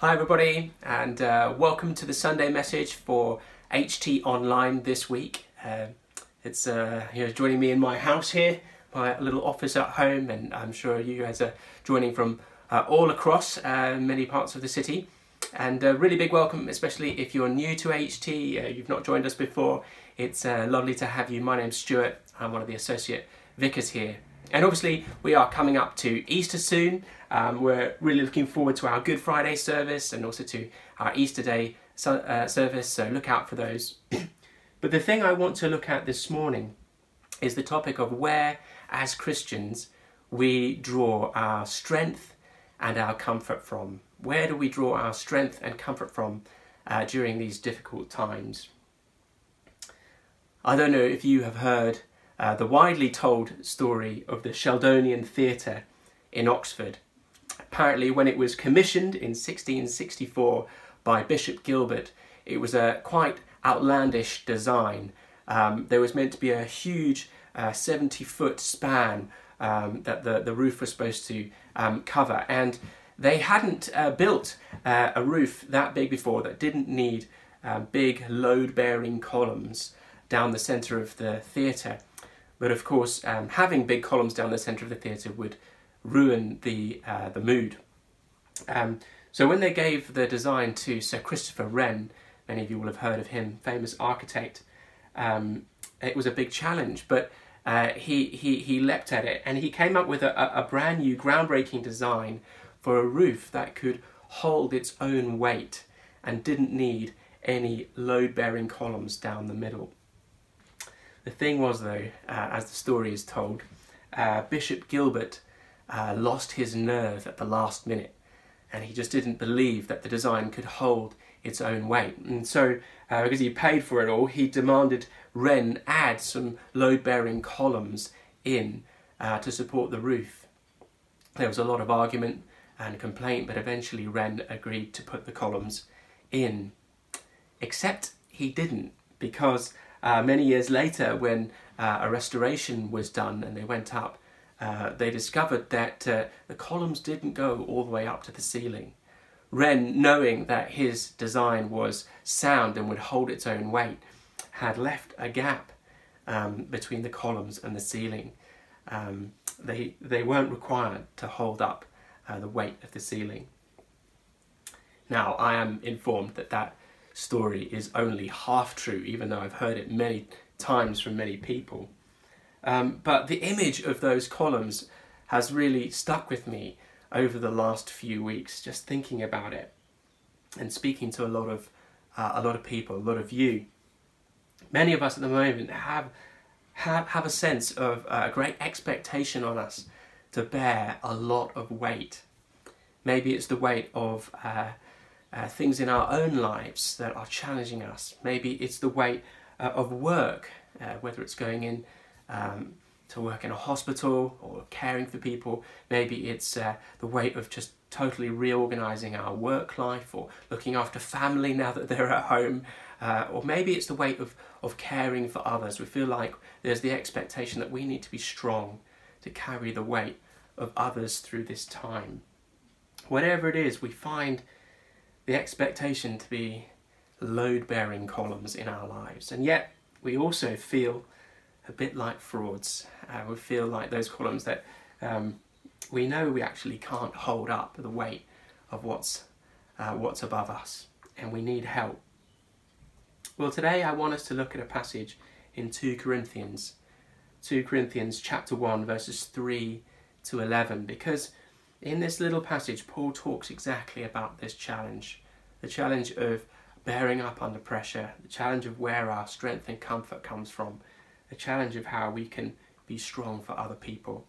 Hi, everybody, and uh, welcome to the Sunday message for HT Online this week. Uh, it's uh, you're joining me in my house here, my little office at home, and I'm sure you guys are joining from uh, all across uh, many parts of the city. And a really big welcome, especially if you're new to HT, uh, you've not joined us before. It's uh, lovely to have you. My name's Stuart. I'm one of the associate vicars here. And obviously, we are coming up to Easter soon. Um, we're really looking forward to our Good Friday service and also to our Easter Day uh, service, so look out for those. but the thing I want to look at this morning is the topic of where, as Christians, we draw our strength and our comfort from. Where do we draw our strength and comfort from uh, during these difficult times? I don't know if you have heard uh, the widely told story of the Sheldonian Theatre in Oxford. Apparently, when it was commissioned in 1664 by Bishop Gilbert, it was a quite outlandish design. Um, there was meant to be a huge uh, 70 foot span um, that the, the roof was supposed to um, cover, and they hadn't uh, built uh, a roof that big before that didn't need um, big load bearing columns down the centre of the theatre. But of course, um, having big columns down the centre of the theatre would ruin the, uh, the mood. Um, so when they gave the design to Sir Christopher Wren, many of you will have heard of him, famous architect, um, it was a big challenge, but uh, he, he, he leapt at it and he came up with a, a brand new groundbreaking design for a roof that could hold its own weight and didn't need any load-bearing columns down the middle. The thing was, though, uh, as the story is told, uh, Bishop Gilbert uh, lost his nerve at the last minute and he just didn't believe that the design could hold its own weight. And so, uh, because he paid for it all, he demanded Wren add some load bearing columns in uh, to support the roof. There was a lot of argument and complaint, but eventually Wren agreed to put the columns in. Except he didn't, because uh, many years later, when uh, a restoration was done and they went up, uh, they discovered that uh, the columns didn't go all the way up to the ceiling. Wren, knowing that his design was sound and would hold its own weight, had left a gap um, between the columns and the ceiling. Um, they, they weren't required to hold up uh, the weight of the ceiling. Now, I am informed that that story is only half true, even though I've heard it many times from many people. Um, but the image of those columns has really stuck with me over the last few weeks, just thinking about it and speaking to a lot of uh, a lot of people, a lot of you. Many of us at the moment have have, have a sense of uh, a great expectation on us to bear a lot of weight. Maybe it's the weight of uh, uh, things in our own lives that are challenging us. Maybe it's the weight uh, of work, uh, whether it's going in um, to work in a hospital or caring for people. Maybe it's uh, the weight of just totally reorganizing our work life or looking after family now that they're at home. Uh, or maybe it's the weight of, of caring for others. We feel like there's the expectation that we need to be strong to carry the weight of others through this time. Whatever it is, we find the expectation to be load bearing columns in our lives. And yet, we also feel a bit like frauds. Uh, we feel like those columns that um, we know we actually can't hold up the weight of what's, uh, what's above us, and we need help. Well, today I want us to look at a passage in 2 Corinthians, 2 Corinthians chapter 1, verses 3 to 11, because in this little passage, Paul talks exactly about this challenge the challenge of bearing up under pressure, the challenge of where our strength and comfort comes from, the challenge of how we can be strong for other people.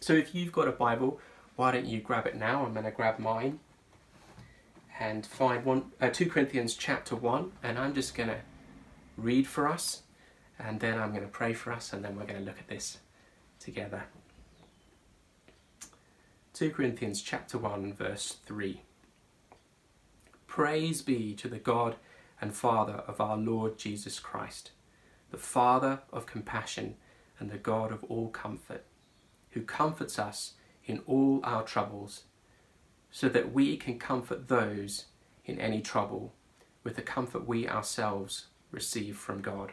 So if you've got a Bible, why don't you grab it now? I'm going to grab mine and find one, uh, 2 Corinthians chapter 1, and I'm just going to read for us, and then I'm going to pray for us, and then we're going to look at this together. 2 Corinthians chapter 1 verse 3. Praise be to the God and Father of our Lord Jesus Christ, the Father of compassion and the God of all comfort, who comforts us in all our troubles, so that we can comfort those in any trouble with the comfort we ourselves receive from God.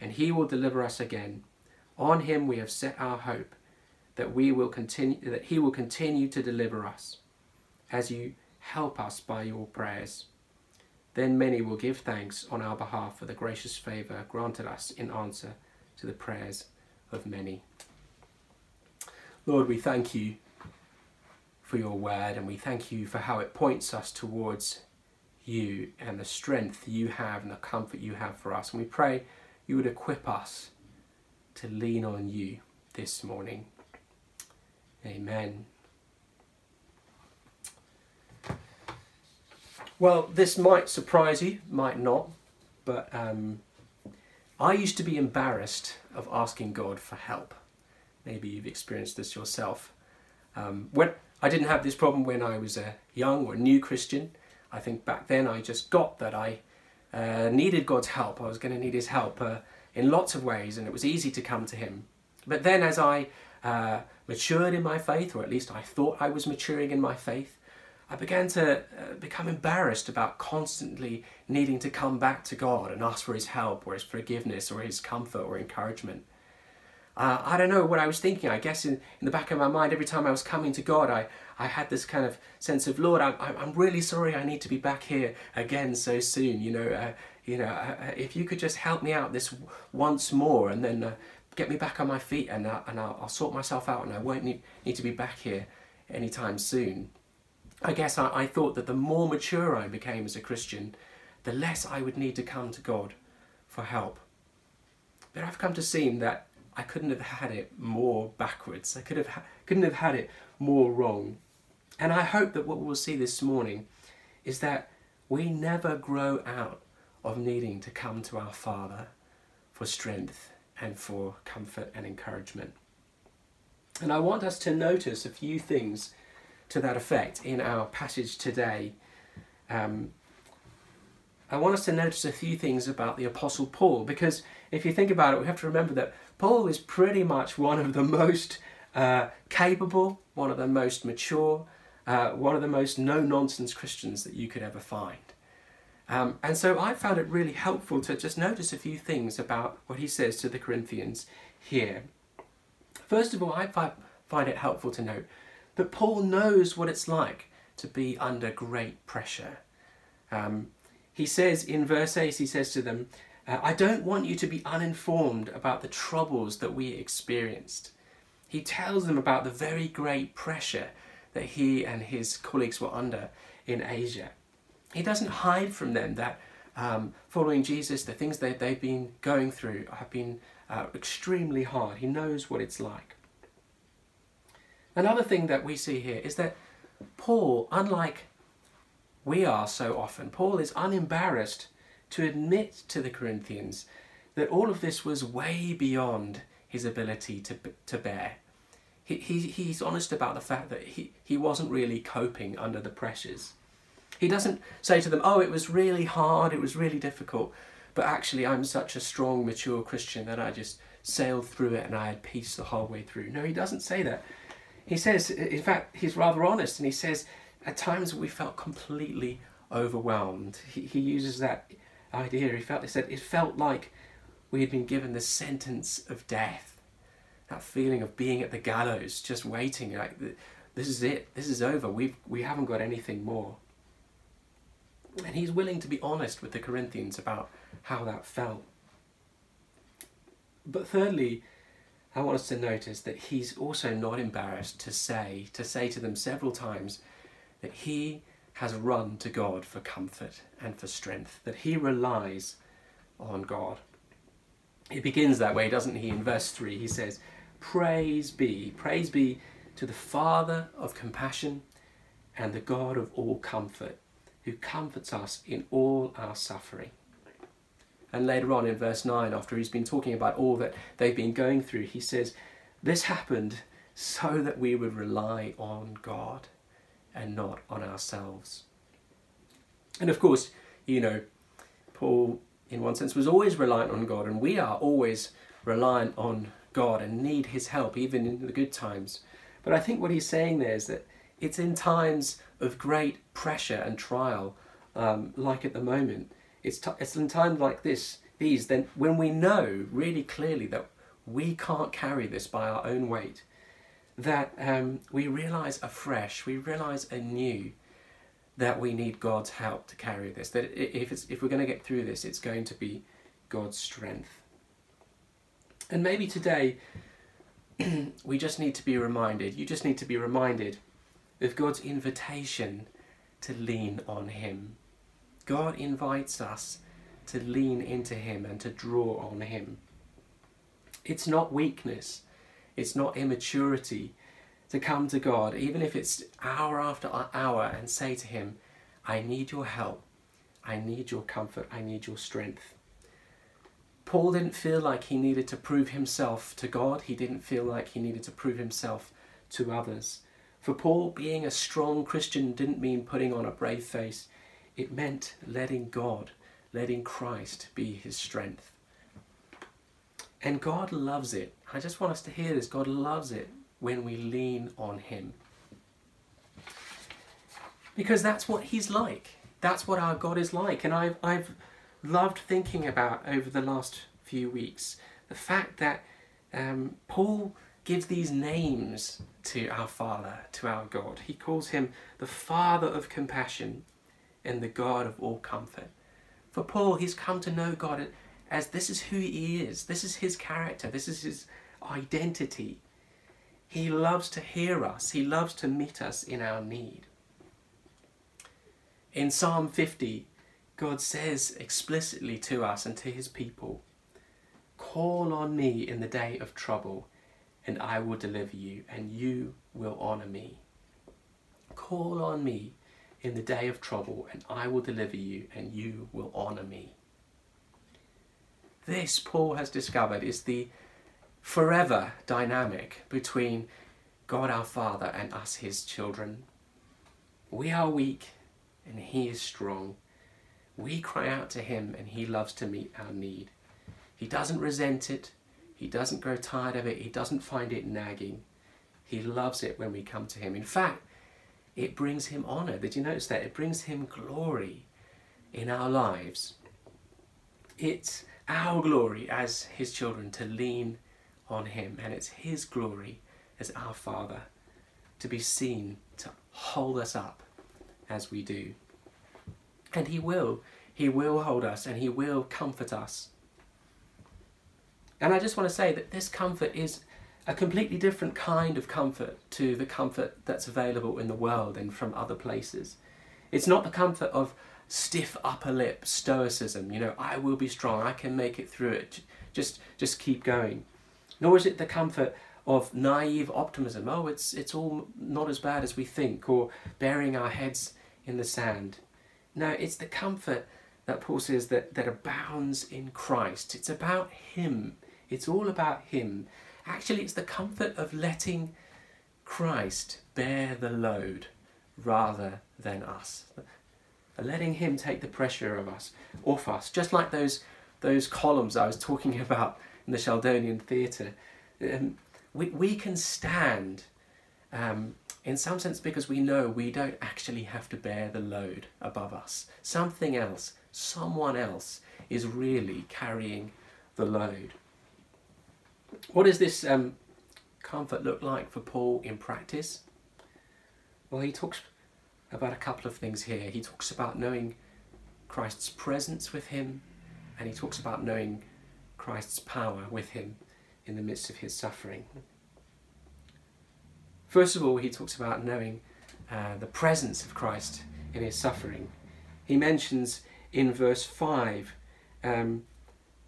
and he will deliver us again. On him we have set our hope that we will continue that he will continue to deliver us as you help us by your prayers. Then many will give thanks on our behalf for the gracious favor granted us in answer to the prayers of many. Lord, we thank you for your word and we thank you for how it points us towards you and the strength you have and the comfort you have for us. And we pray you would equip us to lean on you this morning. Amen. Well, this might surprise you, might not, but um, I used to be embarrassed of asking God for help. Maybe you've experienced this yourself. Um, when I didn't have this problem when I was a young or new Christian. I think back then I just got that I uh, needed God's help. I was going to need His help uh, in lots of ways, and it was easy to come to Him. But then, as I uh, matured in my faith, or at least I thought I was maturing in my faith, I began to uh, become embarrassed about constantly needing to come back to God and ask for His help, or His forgiveness, or His comfort, or encouragement. Uh, I don't know what I was thinking. I guess in, in the back of my mind, every time I was coming to God, I, I had this kind of sense of, Lord, I'm, I'm really sorry I need to be back here again so soon. You know, uh, you know, uh, uh if you could just help me out this once more and then uh, get me back on my feet and, uh, and I'll, I'll, sort myself out and I won't need, need to be back here anytime soon. I guess I, I thought that the more mature I became as a Christian, the less I would need to come to God for help. But I've come to see that I couldn't have had it more backwards. I could have couldn't have had it more wrong. And I hope that what we'll see this morning is that we never grow out of needing to come to our Father for strength and for comfort and encouragement. And I want us to notice a few things to that effect in our passage today. Um, I want us to notice a few things about the Apostle Paul because if you think about it, we have to remember that Paul is pretty much one of the most uh, capable, one of the most mature, uh, one of the most no nonsense Christians that you could ever find. Um, and so I found it really helpful to just notice a few things about what he says to the Corinthians here. First of all, I find it helpful to note that Paul knows what it's like to be under great pressure. Um, he says in verse 8, he says to them, uh, I don't want you to be uninformed about the troubles that we experienced. He tells them about the very great pressure that he and his colleagues were under in Asia. He doesn't hide from them that um, following Jesus, the things that they've been going through have been uh, extremely hard. He knows what it's like. Another thing that we see here is that Paul, unlike we are so often, Paul is unembarrassed to admit to the Corinthians that all of this was way beyond his ability to, to bear. He, he, he's honest about the fact that he, he wasn't really coping under the pressures. He doesn't say to them, oh, it was really hard, it was really difficult, but actually I'm such a strong, mature Christian that I just sailed through it and I had peace the whole way through. No, he doesn't say that. He says, in fact, he's rather honest and he says, at times we felt completely overwhelmed. He, he uses that idea. He felt, he said, it felt like we had been given the sentence of death. That feeling of being at the gallows, just waiting, like this is it. This is over. We've, we haven't got anything more. And he's willing to be honest with the Corinthians about how that felt. But thirdly, I want us to notice that he's also not embarrassed to say, to say to them several times that he has run to God for comfort and for strength, that he relies on God. He begins that way, doesn't he? In verse 3, he says, Praise be, praise be to the Father of compassion and the God of all comfort, who comforts us in all our suffering. And later on in verse 9, after he's been talking about all that they've been going through, he says, This happened so that we would rely on God and not on ourselves. And of course, you know, Paul, in one sense, was always reliant on God, and we are always reliant on God and need his help, even in the good times. But I think what he's saying there is that it's in times of great pressure and trial, um, like at the moment. It's, t- it's in times like this, these, then when we know really clearly that we can't carry this by our own weight, that um, we realize afresh, we realize anew that we need God's help to carry this. That if, if we're going to get through this, it's going to be God's strength. And maybe today we just need to be reminded, you just need to be reminded of God's invitation to lean on Him. God invites us to lean into Him and to draw on Him. It's not weakness, it's not immaturity to come to God, even if it's hour after hour, and say to Him, I need your help, I need your comfort, I need your strength. Paul didn't feel like he needed to prove himself to God, he didn't feel like he needed to prove himself to others. For Paul, being a strong Christian didn't mean putting on a brave face, it meant letting God, letting Christ be his strength. And God loves it. I just want us to hear this. God loves it when we lean on Him. Because that's what He's like. That's what our God is like. And I've, I've loved thinking about over the last few weeks the fact that um, Paul gives these names to our Father, to our God. He calls him the Father of compassion and the God of all comfort. For Paul, he's come to know God as this is who he is, this is his character, this is his identity. He loves to hear us, he loves to meet us in our need. In Psalm 50, God says explicitly to us and to his people, Call on me in the day of trouble, and I will deliver you, and you will honour me. Call on me in the day of trouble, and I will deliver you, and you will honour me. This, Paul has discovered, is the forever dynamic between God our Father and us, his children. We are weak, and he is strong. We cry out to him, and he loves to meet our need. He doesn't resent it. He doesn't grow tired of it. He doesn't find it nagging. He loves it when we come to him. In fact, it brings him honor. Did you notice that? It brings him glory in our lives. It's our glory as his children to lean on him, and it's his glory as our Father to be seen to hold us up as we do. And he will. He will hold us and he will comfort us. And I just want to say that this comfort is a completely different kind of comfort to the comfort that's available in the world and from other places. It's not the comfort of stiff upper lip stoicism, you know, I will be strong, I can make it through it, just, just keep going. Nor is it the comfort of naive optimism, oh, it's, it's all not as bad as we think, or burying our heads in the sand. No, it's the comfort that Paul says that, that abounds in Christ. It's about Him. It's all about Him. Actually, it's the comfort of letting Christ bear the load rather than us. Letting Him take the pressure of us, off us, just like those, those columns I was talking about in the Sheldonian Theatre. Um, we, we can stand um, in some sense because we know we don't actually have to bear the load above us. Something else, someone else is really carrying the load. What does this um, comfort look like for Paul in practice? Well, he talks about a couple of things here. He talks about knowing Christ's presence with him, and he talks about knowing Christ's power with him in the midst of his suffering. First of all, he talks about knowing uh, the presence of Christ in his suffering. He mentions in verse 5 um,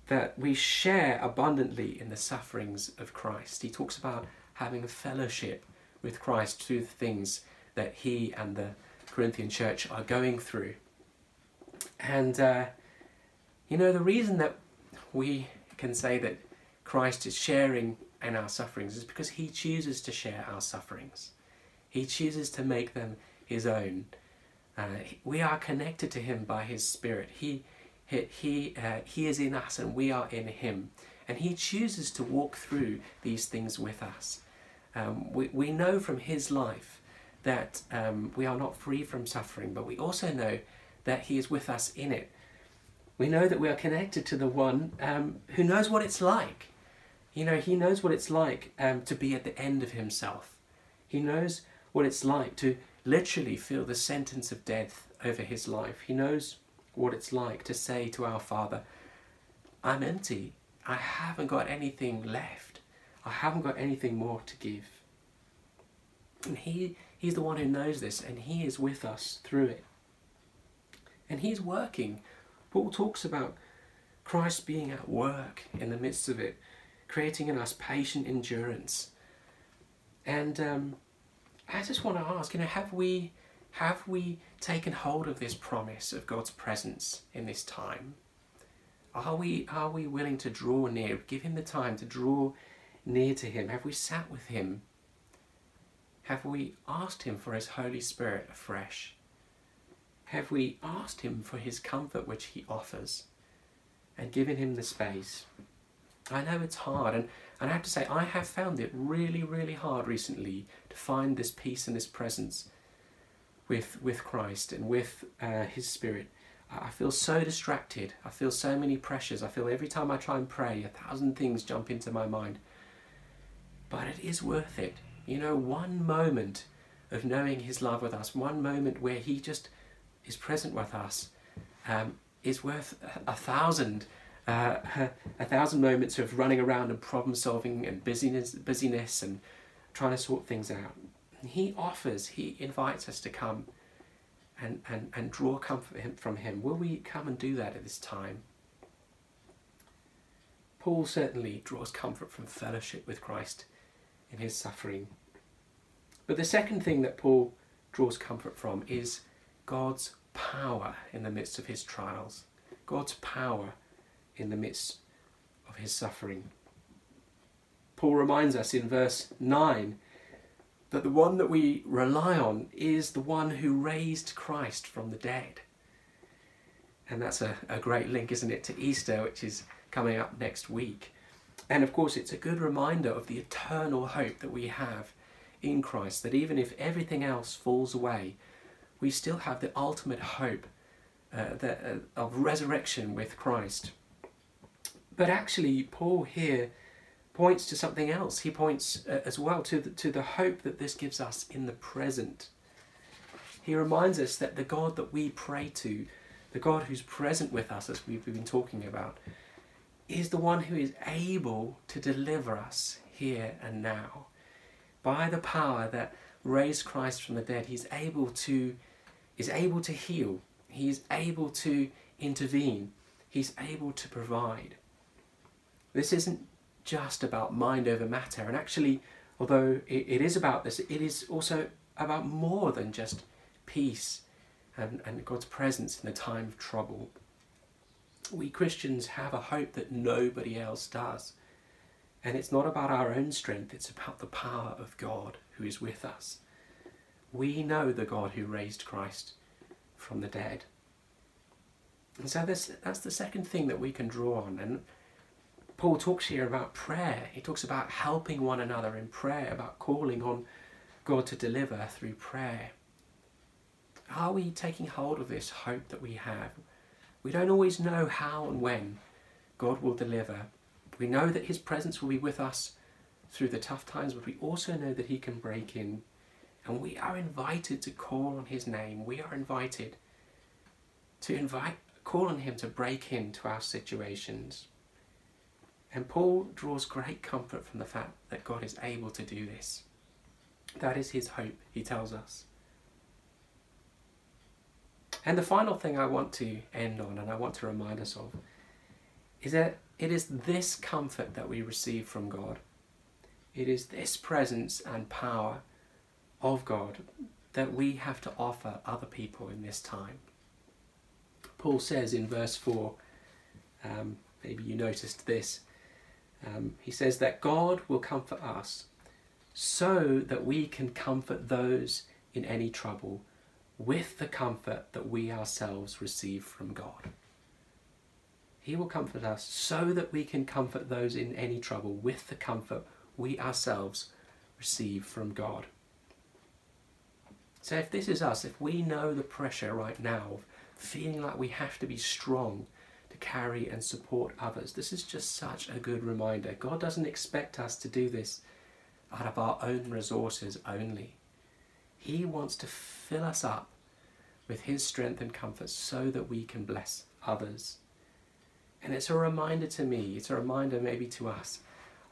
that we share abundantly in the sufferings of Christ. He talks about having a fellowship with Christ through the things that he and the Corinthian church are going through. And, uh, you know, the reason that we can say that Christ is sharing in our sufferings is because he chooses to share our sufferings. He chooses to make them his own. Uh, we are connected to him by his spirit. He, he, he, uh, he is in us and we are in him. And he chooses to walk through these things with us. Um, we, we know from his life that um, we are not free from suffering, but we also know that he is with us in it. We know that we are connected to the one um, who knows what it's like. You know, he knows what it's like um, to be at the end of himself. He knows what it's like to literally feel the sentence of death over his life. He knows what it's like to say to our Father, I'm empty. I haven't got anything left. I haven't got anything more to give. And he, he's the one who knows this, and he is with us through it. And he's working. Paul talks about Christ being at work in the midst of it, creating in us patient endurance. And um, I just want to ask, you know, have we have we taken hold of this promise of God's presence in this time? Are we are we willing to draw near, give him the time to draw near to him? Have we sat with him? Have we asked him for his Holy Spirit afresh? Have we asked him for his comfort which he offers and given him the space? I know it's hard and and I have to say, I have found it really, really hard recently to find this peace and this presence with, with Christ and with uh, His Spirit. I feel so distracted. I feel so many pressures. I feel every time I try and pray, a thousand things jump into my mind. But it is worth it. You know, one moment of knowing His love with us, one moment where He just is present with us, um, is worth a thousand uh, a thousand moments of running around and problem solving and busyness, busyness and trying to sort things out. He offers, he invites us to come and, and, and draw comfort from him. Will we come and do that at this time? Paul certainly draws comfort from fellowship with Christ in his suffering. But the second thing that Paul draws comfort from is God's power in the midst of his trials. God's power in the midst of his suffering. Paul reminds us in verse 9 that the one that we rely on is the one who raised Christ from the dead. And that's a, a great link, isn't it, to Easter, which is coming up next week. And of course, it's a good reminder of the eternal hope that we have in Christ, that even if everything else falls away, we still have the ultimate hope uh, uh, of resurrection with Christ. But actually, Paul here points to something else. He points uh, as well to the, to the hope that this gives us in the present. He reminds us that the God that we pray to, the God who's present with us, as we've been talking about, is the one who is able to deliver us here and now. By the power that raised Christ from the dead, he's able to, is able to heal. He is able to intervene. He's able to provide. This isn't just about mind over matter, and actually, although it, it is about this, it is also about more than just peace and, and God's presence in the time of trouble. We Christians have a hope that nobody else does. And it's not about our own strength, it's about the power of God who is with us. We know the God who raised Christ from the dead. And so this, that's the second thing that we can draw on. And Paul talks here about prayer. He talks about helping one another in prayer, about calling on God to deliver through prayer. Are we taking hold of this hope that we have? We don't always know how and when God will deliver. We know that His presence will be with us through the tough times, but we also know that He can break in And we are invited to call on his name. We are invited to invite, call on him to break into our situations. And Paul draws great comfort from the fact that God is able to do this. That is his hope, he tells us. And the final thing I want to end on and I want to remind us of is that it is this comfort that we receive from God. It is this presence and power of God that we have to offer other people in this time. Paul says in verse 4, um, maybe you noticed this, um, he says that God will comfort us so that we can comfort those in any trouble with the comfort that we ourselves receive from God. He will comfort us so that we can comfort those in any trouble with the comfort we ourselves receive from God. So, if this is us, if we know the pressure right now of feeling like we have to be strong to carry and support others, this is just such a good reminder. God doesn't expect us to do this out of our own resources only. He wants to fill us up with His strength and comfort so that we can bless others. And it's a reminder to me, it's a reminder maybe to us.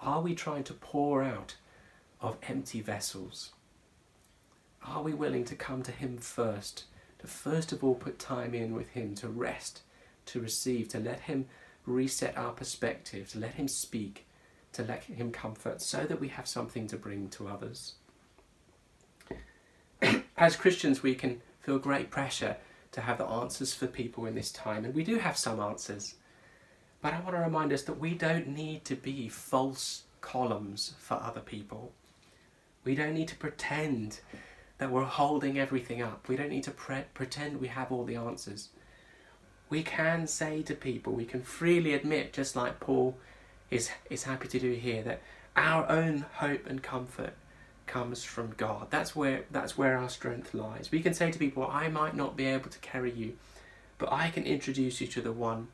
Are we trying to pour out of empty vessels? Are we willing to come to Him first, to first of all put time in with Him, to rest, to receive, to let Him reset our perspective, to let Him speak, to let Him comfort, so that we have something to bring to others? As Christians, we can feel great pressure to have the answers for people in this time, and we do have some answers. But I want to remind us that we don't need to be false columns for other people. We don't need to pretend that we're holding everything up. We don't need to pre- pretend we have all the answers. We can say to people, we can freely admit, just like Paul is, is happy to do here, that our own hope and comfort comes from God. That's where that's where our strength lies. We can say to people, I might not be able to carry you, but I can introduce you to the one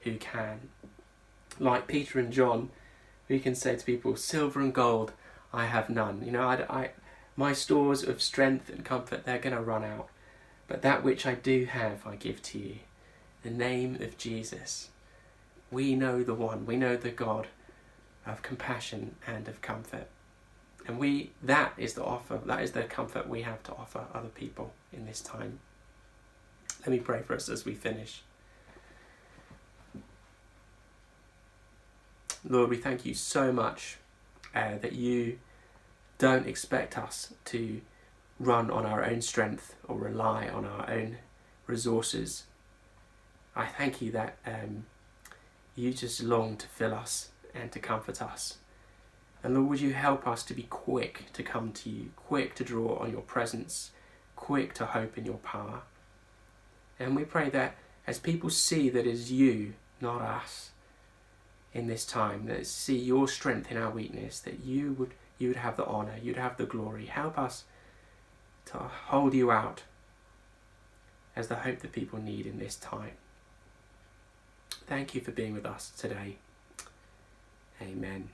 who can. Like Peter and John, we can say to people, silver and gold I have none. You know, I, I my stores of strength and comfort they're going to run out, but that which I do have I give to you. The name of Jesus. We know the one. We know the God of compassion and of comfort. And we that is the offer, that is the comfort we have to offer other people in this time. Let me pray for us as we finish. Lord, we thank you so much uh, that you don't expect us to run on our own strength or rely on our own resources. I thank you that um, you just long to fill us and to comfort us. And Lord, would you help us to be quick to come to you, quick to draw on your presence, quick to hope in your power. And we pray that as people see that it is you, not us, in this time, that see your strength in our weakness, that you would you would have the honour, you'd have the glory. Help us to hold you out as the hope that people need in this time. Thank you for being with us today. Amen.